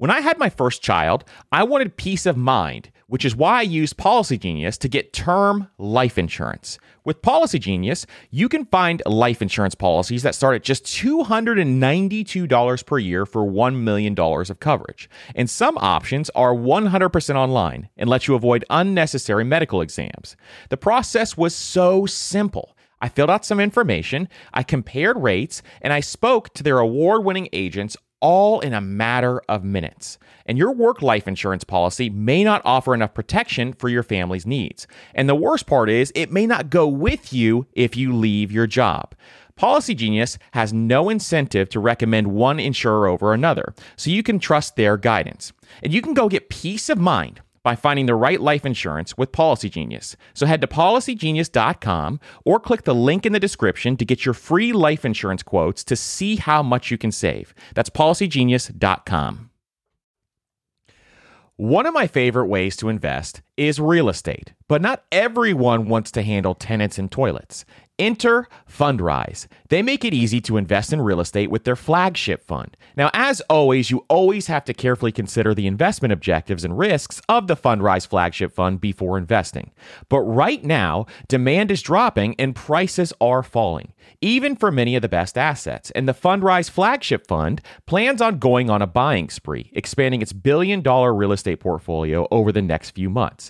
When I had my first child, I wanted peace of mind, which is why I used Policygenius to get term life insurance. With Policygenius, you can find life insurance policies that start at just $292 per year for $1 million of coverage. And some options are 100% online and let you avoid unnecessary medical exams. The process was so simple. I filled out some information, I compared rates, and I spoke to their award winning agents all in a matter of minutes. And your work life insurance policy may not offer enough protection for your family's needs. And the worst part is, it may not go with you if you leave your job. Policygenius has no incentive to recommend one insurer over another, so you can trust their guidance. And you can go get peace of mind by finding the right life insurance with Policygenius. So head to policygenius.com or click the link in the description to get your free life insurance quotes to see how much you can save. That's policygenius.com. One of my favorite ways to invest is real estate, but not everyone wants to handle tenants and toilets. Enter Fundrise. They make it easy to invest in real estate with their flagship fund. Now, as always, you always have to carefully consider the investment objectives and risks of the Fundrise flagship fund before investing. But right now, demand is dropping and prices are falling, even for many of the best assets. And the Fundrise flagship fund plans on going on a buying spree, expanding its billion dollar real estate portfolio over the next few months.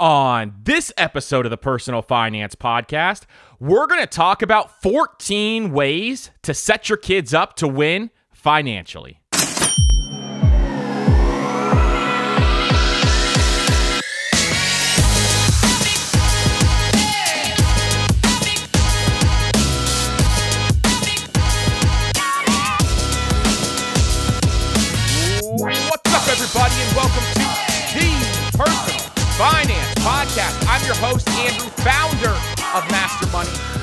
On this episode of the Personal Finance Podcast, we're going to talk about 14 ways to set your kids up to win financially.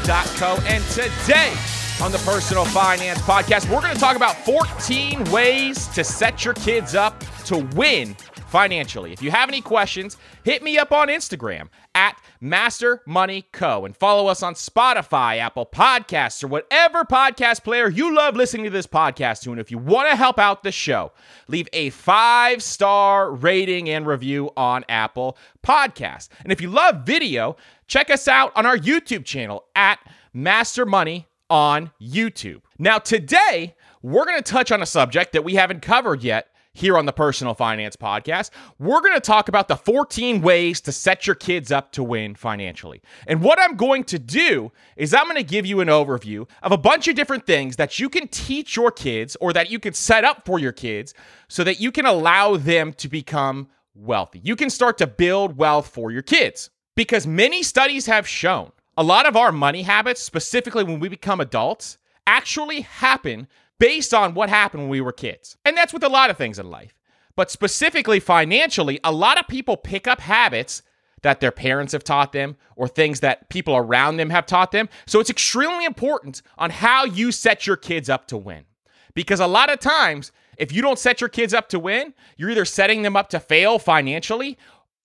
MasterMoney.co. And today on the Personal Finance Podcast, we're going to talk about 14 ways to set your kids up to win financially. If you have any questions, hit me up on Instagram at Master Money Co. and follow us on Spotify, Apple Podcasts, or whatever podcast player you love listening to this podcast to. And if you want to help out the show, leave a five star rating and review on Apple Podcasts. And if you love video, check us out on our YouTube channel at Master Money on YouTube. Now, today, we're going to touch on a subject that we haven't covered yet here on the Personal Finance Podcast. We're going to talk about the 14 ways to set your kids up to win financially. And what I'm going to do is I'm going to give you an overview of a bunch of different things that you can teach your kids or that you can set up for your kids so that you can allow them to become wealthy. You can start to build wealth for your kids because many studies have shown a lot of our money habits, specifically when we become adults, actually happen based on what happened when we were kids. And that's with a lot of things in life. But specifically financially, a lot of people pick up habits that their parents have taught them or things that people around them have taught them. So it's extremely important on how you set your kids up to win. Because a lot of times, if you don't set your kids up to win, you're either setting them up to fail financially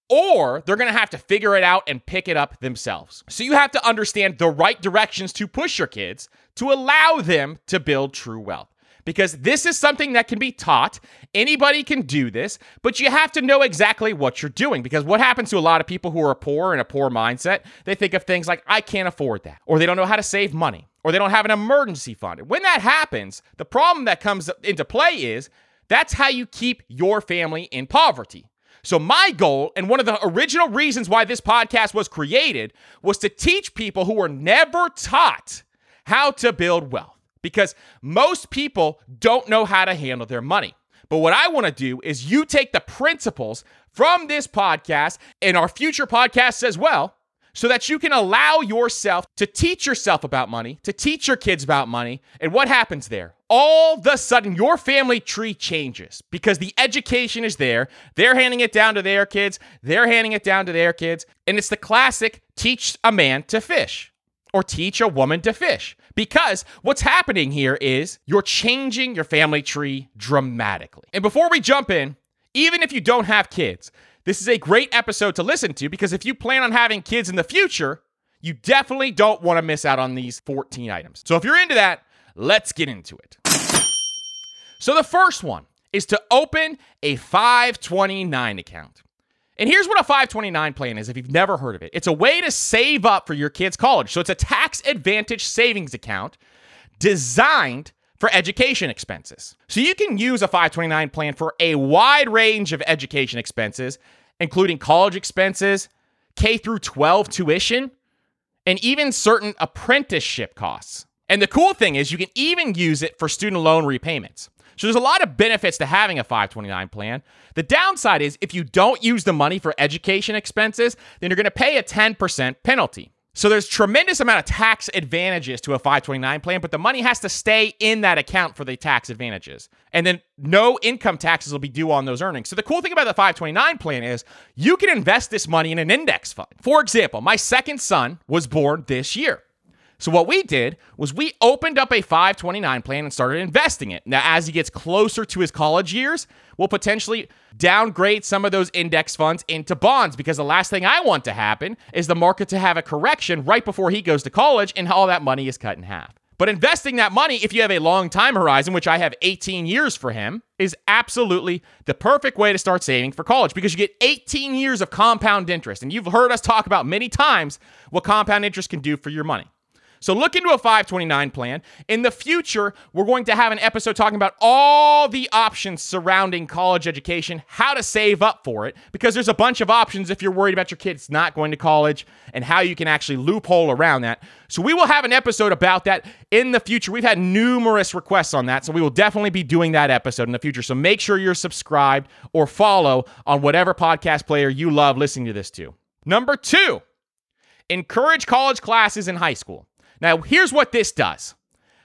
or they're going to have to figure it out and pick it up themselves. So you have to understand the right directions to push your kids to allow them to build true wealth. Because this is something that can be taught. Anybody can do this, but you have to know exactly what you're doing. Because what happens to a lot of people who are poor and a poor mindset, they think of things like, I can't afford that, or they don't know how to save money, or they don't have an emergency fund. When that happens, the problem that comes into play is that's how you keep your family in poverty. So, my goal, and one of the original reasons why this podcast was created, was to teach people who were never taught how to build wealth because most people don't know how to handle their money. But what I want to do is you take the principles from this podcast and our future podcasts as well so that you can allow yourself to teach yourself about money, to teach your kids about money. And what happens there? All of a sudden, your family tree changes because the education is there. They're handing it down to their kids, they're handing it down to their kids. And it's the classic teach a man to fish or teach a woman to fish. Because what's happening here is you're changing your family tree dramatically. And before we jump in, even if you don't have kids, this is a great episode to listen to because if you plan on having kids in the future, you definitely don't want to miss out on these 14 items. So if you're into that, let's get into it. So the first one is to open a 529 account. And here's what a 529 plan is if you've never heard of it it's a way to save up for your kids' college. So it's a tax advantage savings account designed for education expenses. So you can use a 529 plan for a wide range of education expenses, including college expenses, K through 12 tuition, and even certain apprenticeship costs. And the cool thing is you can even use it for student loan repayments. So there's a lot of benefits to having a 529 plan. The downside is if you don't use the money for education expenses, then you're going to pay a 10% penalty. So there's tremendous amount of tax advantages to a 529 plan, but the money has to stay in that account for the tax advantages. And then no income taxes will be due on those earnings. So the cool thing about the 529 plan is you can invest this money in an index fund. For example, my second son was born this year. So what we did was we opened up a 529 plan and started investing it. Now, as he gets closer to his college years, we'll potentially downgrade some of those index funds into bonds because the last thing I want to happen is the market to have a correction right before he goes to college and all that money is cut in half. But investing that money, if you have a long time horizon, which I have 18 years for him, is absolutely the perfect way to start saving for college because you get 18 years of compound interest. And you've heard us talk about many times what compound interest can do for your money. So look into a 529 plan. In the future, we're going to have an episode talking about all the options surrounding college education, how to save up for it, because there's a bunch of options if you're worried about your kids not going to college and how you can actually loophole around that. So we will have an episode about that in the future. We've had numerous requests on that, so we will definitely be doing that episode in the future. So make sure you're subscribed or follow on whatever podcast player you love listening to this to. Number two, encourage college classes in high school. Now, here's what this does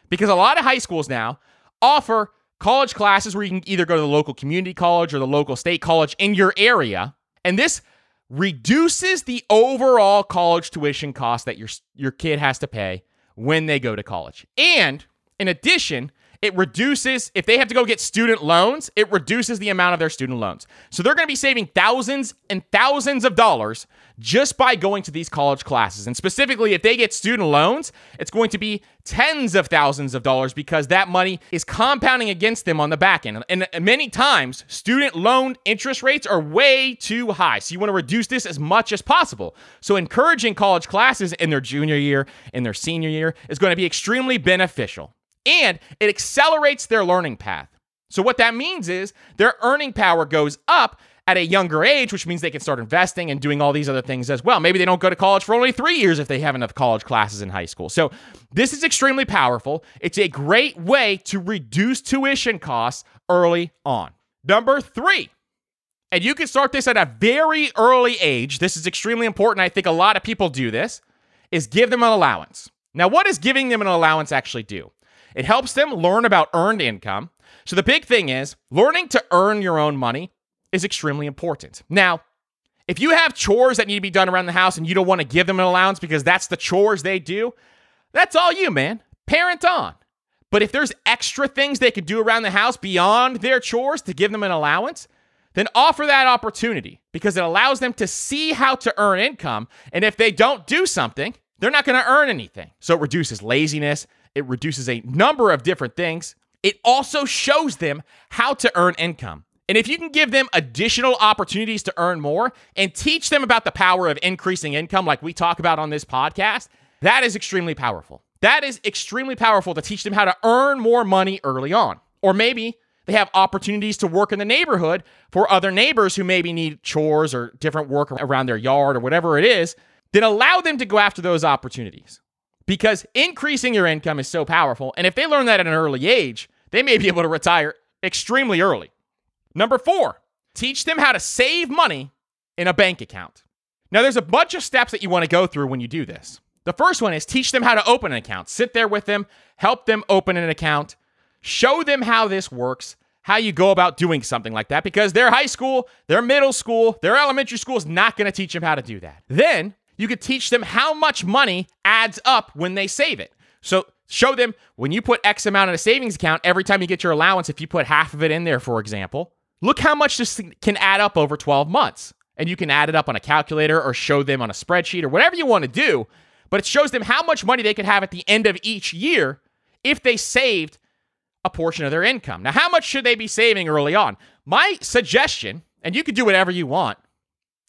because a lot of high schools now offer college classes where you can either go to the local community college or the local state college in your area. And this reduces the overall college tuition cost that your, your kid has to pay when they go to college. And in addition, it reduces, if they have to go get student loans, it reduces the amount of their student loans. So they're going to be saving thousands and thousands of dollars just by going to these college classes. And specifically, if they get student loans, it's going to be tens of thousands of dollars because that money is compounding against them on the back end. And many times, student loan interest rates are way too high. So you want to reduce this as much as possible. So encouraging college classes in their junior year, in their senior year, is going to be extremely beneficial and it accelerates their learning path. So, what that means is their earning power goes up at a younger age, which means they can start investing and doing all these other things as well. Maybe they don't go to college for only three years if they have enough college classes in high school. So, this is extremely powerful. It's a great way to reduce tuition costs early on. Number three, and you can start this at a very early age. This is extremely important. I think a lot of people do this, is give them an allowance. Now, what does giving them an allowance actually do? It helps them learn about earned income. So the big thing is learning to earn your own money is extremely important. Now, if you have chores that need to be done around the house and you don't want to give them an allowance because that's the chores they do, that's all you, man. Parent on. But if there's extra things they could do around the house beyond their chores to give them an allowance, then offer that opportunity because it allows them to see how to earn income. And if they don't do something, they're not going to earn anything. So it reduces laziness, it reduces a number of different things. It also shows them how to earn income. And if you can give them additional opportunities to earn more and teach them about the power of increasing income, like we talk about on this podcast, that is extremely powerful. That is extremely powerful to teach them how to earn more money early on. Or maybe they have opportunities to work in the neighborhood for other neighbors who maybe need chores or different work around their yard or whatever it is. Then allow them to go after those opportunities because increasing your income is so powerful. And if they learn that at an early age, they may be able to retire extremely early. Number four, teach them how to save money in a bank account. Now, there's a bunch of steps that you want to go through when you do this. The first one is teach them how to open an account. Sit there with them, help them open an account, show them how this works, how you go about doing something like that, because their high school, their middle school, their elementary school is not going to teach them how to do that. Then you could teach them how much money adds up when they save it. So show them when you put X amount in a savings account, every time you get your allowance, if you put half of it in there, for example, look how much this can add up over 12 months. And you can add it up on a calculator or show them on a spreadsheet or whatever you want to do but it shows them how much money they could have at the end of each year if they saved a portion of their income. Now, how much should they be saving early on? My suggestion, and you can do whatever you want,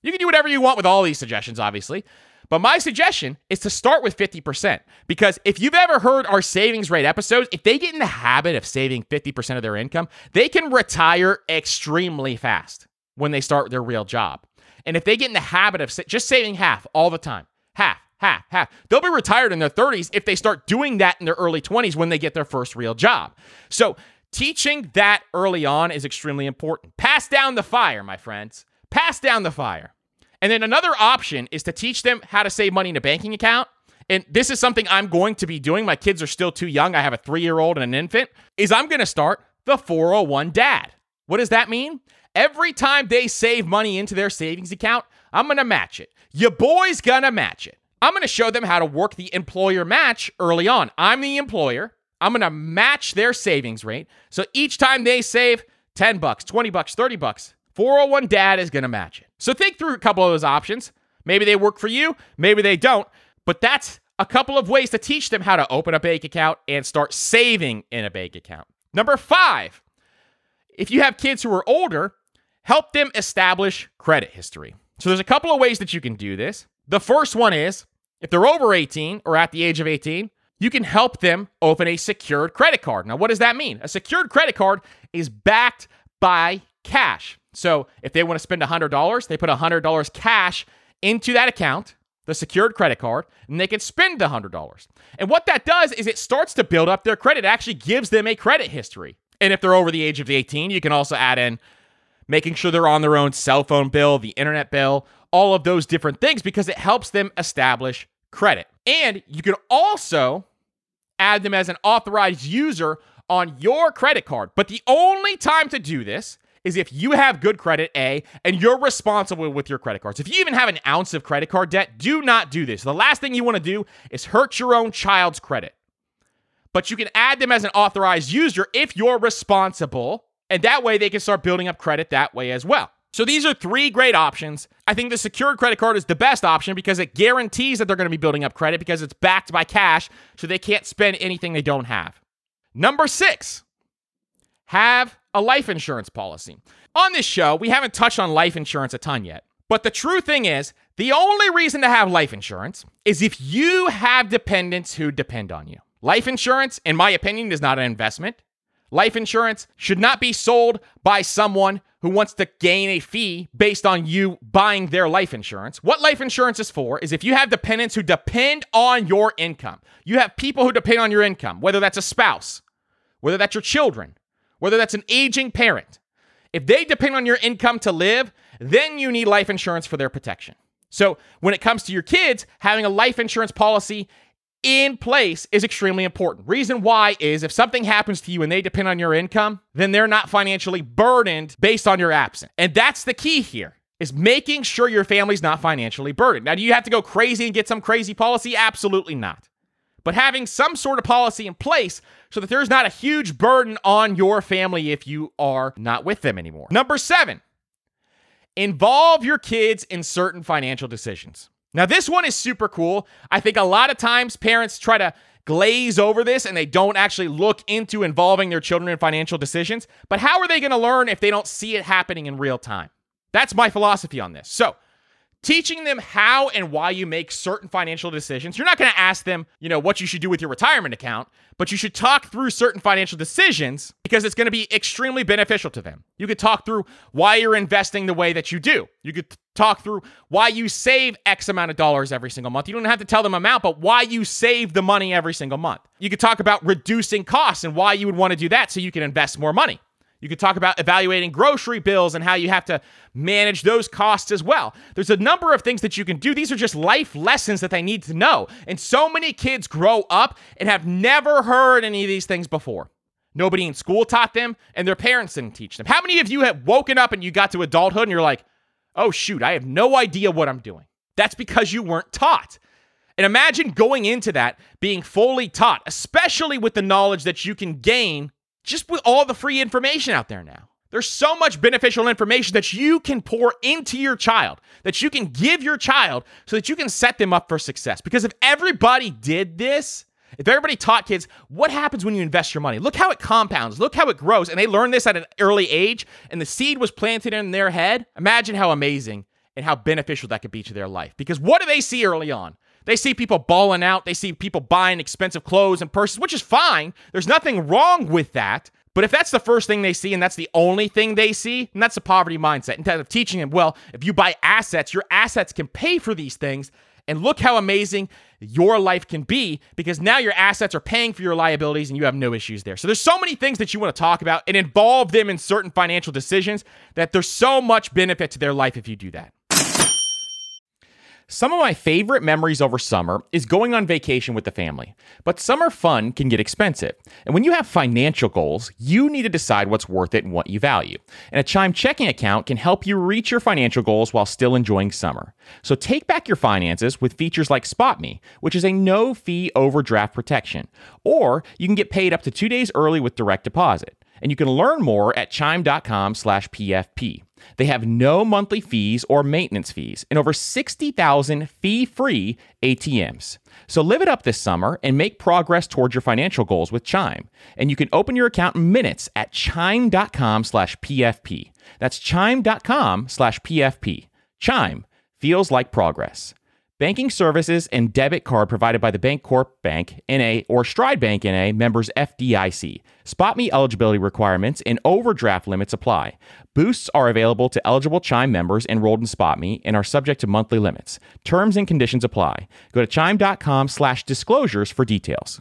you can do whatever you want with all these suggestions, obviously. But my suggestion is to start with 50%. Because if you've ever heard our savings rate episodes, if they get in the habit of saving 50% of their income, they can retire extremely fast when they start their real job. And if they get in the habit of just saving half all the time, half, half, half. They'll be retired in their 30s if they start doing that in their early 20s when they get their first real job. So, teaching that early on is extremely important. Pass down the fire, my friends. Pass down the fire. And then another option is to teach them how to save money in a banking account. And this is something I'm going to be doing. My kids are still too young. I have a three year old and an infant. Is I'm going to start the 401 dad. What does that mean? Every time they save money into their savings account, I'm going to match it. Your boy's going to match it. I'm going to show them how to work the employer match early on. I'm the employer. I'm going to match their savings rate. So each time they save 10 bucks, 20 bucks, 30 bucks, 401 dad is going to match it. So think through a couple of those options. Maybe they work for you, maybe they don't, but that's a couple of ways to teach them how to open a bank account and start saving in a bank account. Number 5. If you have kids who are older, help them establish credit history. So there's a couple of ways that you can do this. The first one is if they're over 18 or at the age of 18, you can help them open a secured credit card. Now, what does that mean? A secured credit card is backed by cash. So if they want to spend $100, they put $100 cash into that account, the secured credit card, and they can spend the $100. And what that does is it starts to build up their credit. It actually gives them a credit history. And if they're over the age of 18, you can also add in making sure they're on their own cell phone bill, the internet bill, all of those different things because it helps them establish credit. And you can also add them as an authorized user on your credit card. But the only time to do this is if you have good credit, A, and you're responsible with your credit cards. If you even have an ounce of credit card debt, do not do this. The last thing you want to do is hurt your own child's credit. But you can add them as an authorized user if you're responsible, and that way they can start building up credit that way as well. So these are three great options. I think the secured credit card is the best option because it guarantees that they're going to be building up credit because it's backed by cash, so they can't spend anything they don't have. Number six, have a life insurance policy. On this show, we haven't touched on life insurance a ton yet. But the true thing is, the only reason to have life insurance is if you have dependents who depend on you. Life insurance, in my opinion, is not an investment. Life insurance should not be sold by someone who wants to gain a fee based on you buying their life insurance. What life insurance is for is if you have dependents who depend on your income. You have people who depend on your income, whether that's a spouse, whether that's your children, whether that's an aging parent. If they depend on your income to live, then you need life insurance for their protection. So, when it comes to your kids, having a life insurance policy in place is extremely important. Reason why is if something happens to you and they depend on your income, then they're not financially burdened based on your absence. And that's the key here is making sure your family's not financially burdened. Now, do you have to go crazy and get some crazy policy? Absolutely not. But having some sort of policy in place so that there's not a huge burden on your family if you are not with them anymore. Number seven, involve your kids in certain financial decisions. Now, this one is super cool. I think a lot of times parents try to glaze over this and they don't actually look into involving their children in financial decisions. But how are they going to learn if they don't see it happening in real time? That's my philosophy on this. So, teaching them how and why you make certain financial decisions. You're not going to ask them, you know, what you should do with your retirement account, but you should talk through certain financial decisions because it's going to be extremely beneficial to them. You could talk through why you're investing the way that you do. You could talk through why you save X amount of dollars every single month. You don't have to tell them amount, but why you save the money every single month. You could talk about reducing costs and why you would want to do that so you can invest more money. You could talk about evaluating grocery bills and how you have to manage those costs as well. There's a number of things that you can do. These are just life lessons that they need to know. And so many kids grow up and have never heard any of these things before. Nobody in school taught them, and their parents didn't teach them. How many of you have woken up and you got to adulthood and you're like, oh, shoot, I have no idea what I'm doing? That's because you weren't taught. And imagine going into that being fully taught, especially with the knowledge that you can gain just with all the free information out there now. There's so much beneficial information that you can pour into your child, that you can give your child so that you can set them up for success. Because if everybody did this, if everybody taught kids what happens when you invest your money, look how it compounds, look how it grows, and they learn this at an early age, and the seed was planted in their head, imagine how amazing and how beneficial that could be to their life. Because what do they see early on? They see people balling out. They see people buying expensive clothes and purses, which is fine. There's nothing wrong with that. But if that's the first thing they see and that's the only thing they see, and that's a poverty mindset. Instead of teaching them, well, if you buy assets, your assets can pay for these things. And look how amazing your life can be because now your assets are paying for your liabilities and you have no issues there. So there's so many things that you want to talk about and involve them in certain financial decisions that there's so much benefit to their life if you do that. Some of my favorite memories over summer is going on vacation with the family. But summer fun can get expensive. And when you have financial goals, you need to decide what's worth it and what you value. And a Chime checking account can help you reach your financial goals while still enjoying summer. So take back your finances with features like SpotMe, which is a no fee overdraft protection. Or you can get paid up to two days early with direct deposit. And you can learn more at chime.com slash PFP. They have no monthly fees or maintenance fees and over 60,000 fee free ATMs. So live it up this summer and make progress towards your financial goals with Chime. And you can open your account in minutes at chime.com slash PFP. That's chime.com slash PFP. Chime feels like progress. Banking services and debit card provided by the Bancorp Bank NA or Stride Bank NA members FDIC. SpotMe eligibility requirements and overdraft limits apply. Boosts are available to eligible Chime members enrolled in SpotMe and are subject to monthly limits. Terms and conditions apply. Go to chime.com/disclosures for details.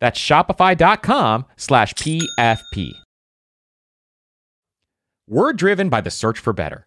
That's shopify.com slash PFP. We're driven by the search for better.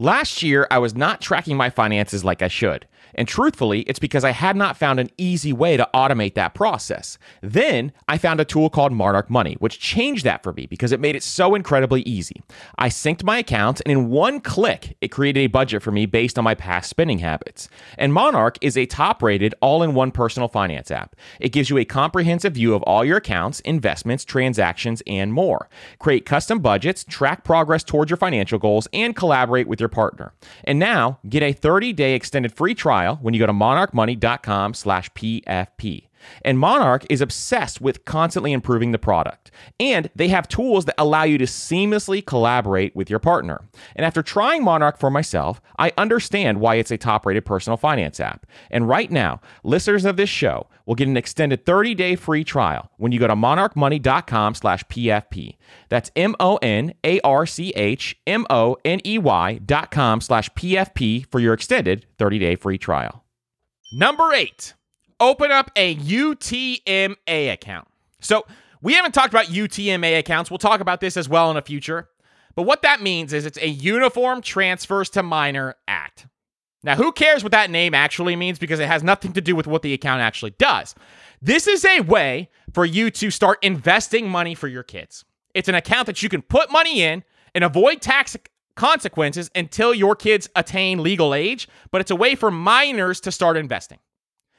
Last year, I was not tracking my finances like I should. And truthfully, it's because I had not found an easy way to automate that process. Then I found a tool called Monarch Money, which changed that for me because it made it so incredibly easy. I synced my accounts, and in one click, it created a budget for me based on my past spending habits. And Monarch is a top rated, all in one personal finance app. It gives you a comprehensive view of all your accounts, investments, transactions, and more. Create custom budgets, track progress towards your financial goals, and collaborate with your partner. And now, get a 30-day extended free trial when you go to monarchmoney.com slash PFP. And Monarch is obsessed with constantly improving the product. And they have tools that allow you to seamlessly collaborate with your partner. And after trying Monarch for myself, I understand why it's a top rated personal finance app. And right now, listeners of this show will get an extended 30 day free trial when you go to monarchmoney.com slash PFP. That's M O N A R C H M O N E Y dot com slash PFP for your extended 30 day free trial. Number eight open up a UTMA account. So, we haven't talked about UTMA accounts. We'll talk about this as well in the future. But what that means is it's a Uniform Transfers to Minor Act. Now, who cares what that name actually means because it has nothing to do with what the account actually does. This is a way for you to start investing money for your kids. It's an account that you can put money in and avoid tax consequences until your kids attain legal age, but it's a way for minors to start investing.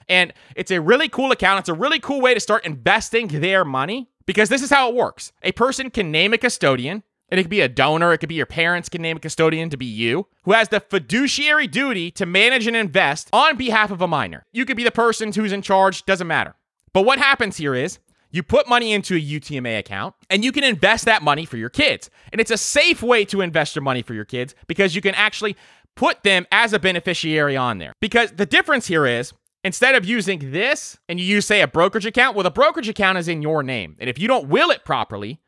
And it's a really cool account. It's a really cool way to start investing their money because this is how it works. A person can name a custodian, and it could be a donor, it could be your parents can name a custodian to be you, who has the fiduciary duty to manage and invest on behalf of a minor. You could be the person who's in charge, doesn't matter. But what happens here is you put money into a UTMA account and you can invest that money for your kids. And it's a safe way to invest your money for your kids because you can actually put them as a beneficiary on there. Because the difference here is Instead of using this and you use, say, a brokerage account, well, the brokerage account is in your name. And if you don't will it properly,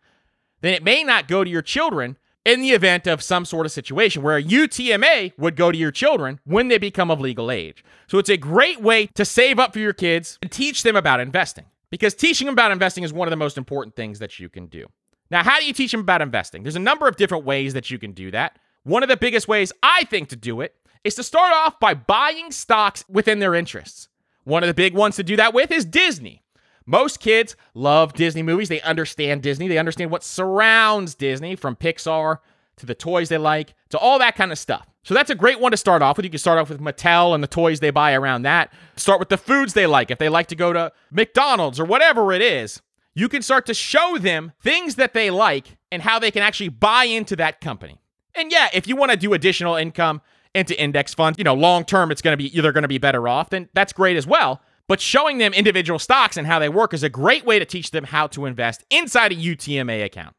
then it may not go to your children in the event of some sort of situation where a UTMA would go to your children when they become of legal age. So it's a great way to save up for your kids and teach them about investing because teaching them about investing is one of the most important things that you can do. Now, how do you teach them about investing? There's a number of different ways that you can do that. One of the biggest ways I think to do it is to start off by buying stocks within their interests. One of the big ones to do that with is Disney. Most kids love Disney movies. They understand Disney. They understand what surrounds Disney from Pixar to the toys they like to all that kind of stuff. So that's a great one to start off with. You can start off with Mattel and the toys they buy around that. Start with the foods they like. If they like to go to McDonald's or whatever it is, you can start to show them things that they like and how they can actually buy into that company. And yeah, if you want to do additional income, into index funds, you know, long term, it's going to be either going to be better off, then that's great as well. But showing them individual stocks and how they work is a great way to teach them how to invest inside a UTMA account.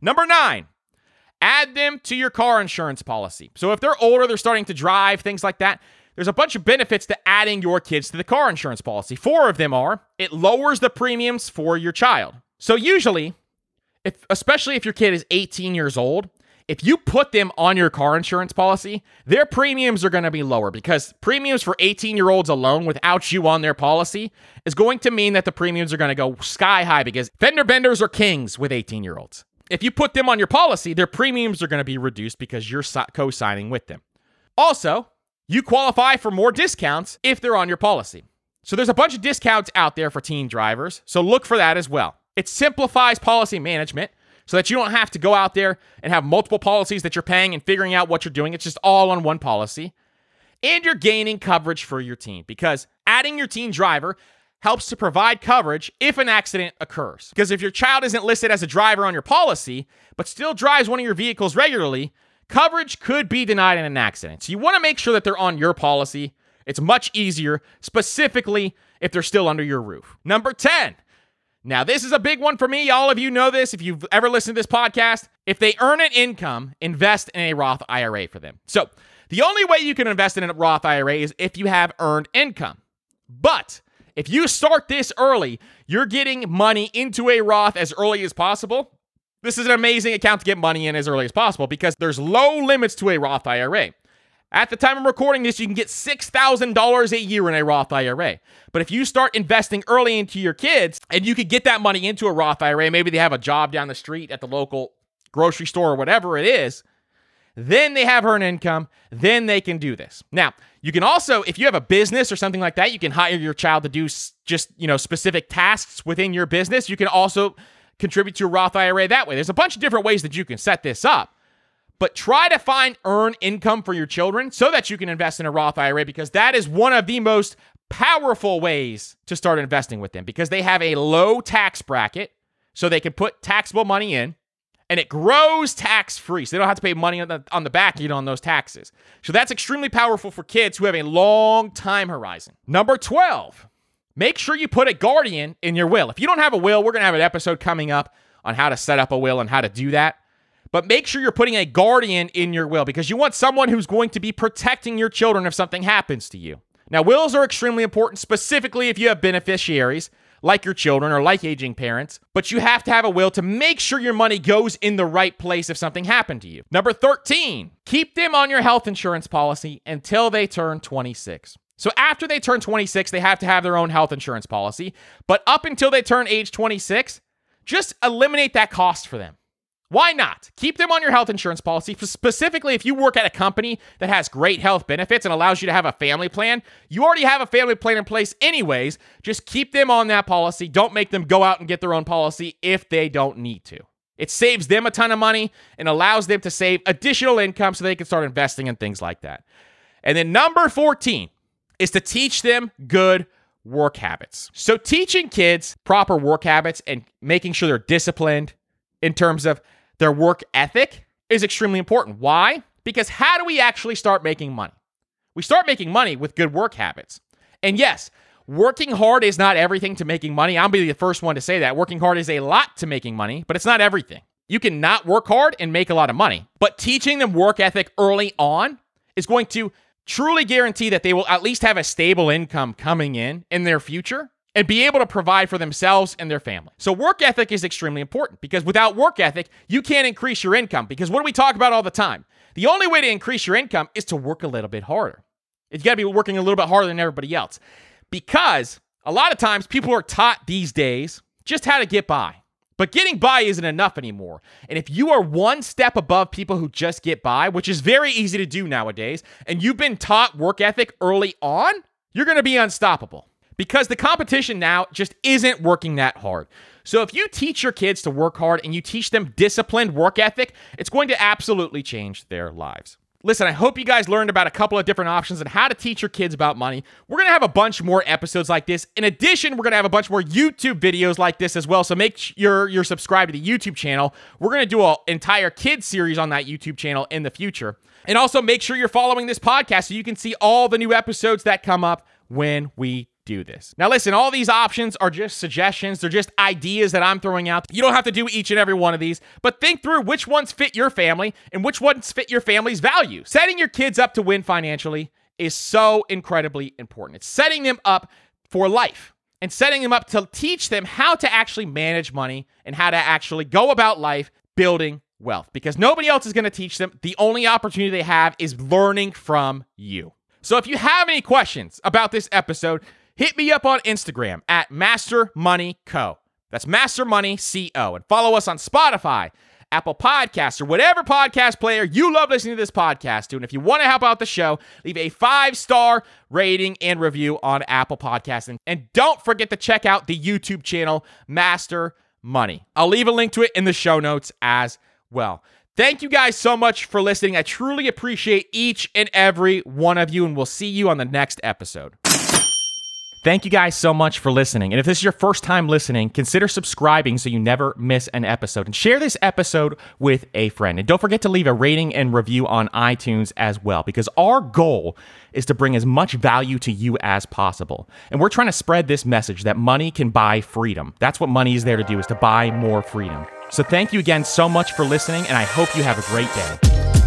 Number nine, add them to your car insurance policy. So if they're older, they're starting to drive, things like that, there's a bunch of benefits to adding your kids to the car insurance policy. Four of them are it lowers the premiums for your child. So usually, if especially if your kid is 18 years old, if you put them on your car insurance policy, their premiums are going to be lower because premiums for 18 year olds alone without you on their policy is going to mean that the premiums are going to go sky high because fender benders are kings with 18 year olds. If you put them on your policy, their premiums are going to be reduced because you're co signing with them. Also, you qualify for more discounts if they're on your policy. So there's a bunch of discounts out there for teen drivers, so look for that as well. It simplifies policy management so that you don't have to go out there and have multiple policies that you're paying and figuring out what you're doing. It's just all on one policy. And you're gaining coverage for your team because adding your teen driver helps to provide coverage if an accident occurs. Because if your child isn't listed as a driver on your policy, but still drives one of your vehicles regularly, coverage could be denied in an accident. So you want to make sure that they're on your policy. It's much easier, specifically if they're still under your roof. Number 10, now, this is a big one for me. All of you know this if you've ever listened to this podcast. If they earn an income, invest in a Roth IRA for them. So, the only way you can invest in a Roth IRA is if you have earned income. But if you start this early, you're getting money into a Roth as early as possible. This is an amazing account to get money in as early as possible because there's low limits to a Roth IRA. At the time I'm recording this, you can get $6,000 a year in a Roth IRA. But if you start investing early into your kids and you could get that money into a Roth IRA, maybe they have a job down the street at the local grocery store or whatever it is, then they have earned income, then they can do this. Now, You can also, if you have a business or something like that, you can hire your child to do just, you know, specific tasks within your business. You can also contribute to a Roth IRA that way. There's a bunch of different ways that you can set this up. But try to find earn income for your children so that you can invest in a Roth IRA because that is one of the most powerful ways to start investing with them because they have a low tax bracket so they can put taxable money in and it grows tax free. So they don't have to pay money on the, on the back end on those taxes. So that's extremely powerful for kids who have a long time horizon. Number 12, make sure you put a guardian in your will. If you don't have a will, we're going to have an episode coming up on how to set up a will and how to do that. But make sure you're putting a guardian in your will because you want someone who's going to be protecting your children if something happens to you. Now, wills are extremely important, specifically if you have beneficiaries like your children or like aging parents, but you have to have a will to make sure your money goes in the right place if something happened to you. Number 13, keep them on your health insurance policy until they turn 26. So after they turn 26, they have to have their own health insurance policy, but up until they turn age 26, just eliminate that cost for them. Why not? Keep them on your health insurance policy. Specifically, if you work at a company that has great health benefits and allows you to have a family plan, you already have a family plan in place, anyways. Just keep them on that policy. Don't make them go out and get their own policy if they don't need to. It saves them a ton of money and allows them to save additional income so they can start investing in things like that. And then number 14 is to teach them good work habits. So, teaching kids proper work habits and making sure they're disciplined in terms of their work ethic is extremely important. Why? Because how do we actually start making money? We start making money with good work habits. And yes, working hard is not everything to making money. I'll be the first one to say that. Working hard is a lot to making money, but it's not everything. You can not work hard and make a lot of money, but teaching them work ethic early on is going to truly guarantee that they will at least have a stable income coming in in their future and be able to provide for themselves and their family. So, work ethic is extremely important because without work ethic, you can't increase your income. Because what do we talk about all the time? The only way to increase your income is to work a little bit harder. You got to be working a little bit harder than everybody else. Because a lot of times people are taught these days just how to get by. But getting by isn't enough anymore. And if you are one step above people who just get by, which is very easy to do nowadays, and you've been taught work ethic early on, you're going to be unstoppable because the competition now just isn't working that hard. So if you teach your kids to work hard and you teach them disciplined work ethic, it's going to absolutely change their lives. Listen, I hope you guys learned about a couple of different options and how to teach your kids about money. We're going to have a bunch more episodes like this. In addition, we're going to have a bunch more YouTube videos like this as well. So make sure you're, subscribed to the YouTube channel. We're going to do an entire kids series on that YouTube channel in the future. And also make sure you're following this podcast so you can see all the new episodes that come up when we do this. Now, listen, all these options are just suggestions. They're just ideas that I'm throwing out. You don't have to do each and every one of these, but think through which ones fit your family and which ones fit your family's value. Setting your kids up to win financially is so incredibly important. It's setting them up for life and setting them up to teach them how to actually manage money and how to actually go about life building wealth because nobody else is going to teach them. The only opportunity they have is learning from you. So if you have any questions about this episode, hit me up on Instagram at Master Money Co. That's Master Money Co. And follow us on Spotify, Apple Podcasts, or whatever podcast player you love listening to this podcast to. And if you want to help out the show, leave a five star rating and review on Apple Podcasts. And, and don't forget to check out the YouTube channel, Master Money. I'll leave a link to it in the show notes as well. Thank you guys so much for listening. I truly appreciate each and every one of you, and we'll see you on the next episode. Thank you guys so much for listening. And if this is your first time listening, consider subscribing so you never miss an episode. And share this episode with a friend. And don't forget to leave a rating and review on iTunes as well, because our goal is to bring as much value to you as possible. And we're trying to spread this message that money can buy freedom. That's what money is there to do, is to buy more freedom. So thank you again so much for listening, and I hope you have a great day.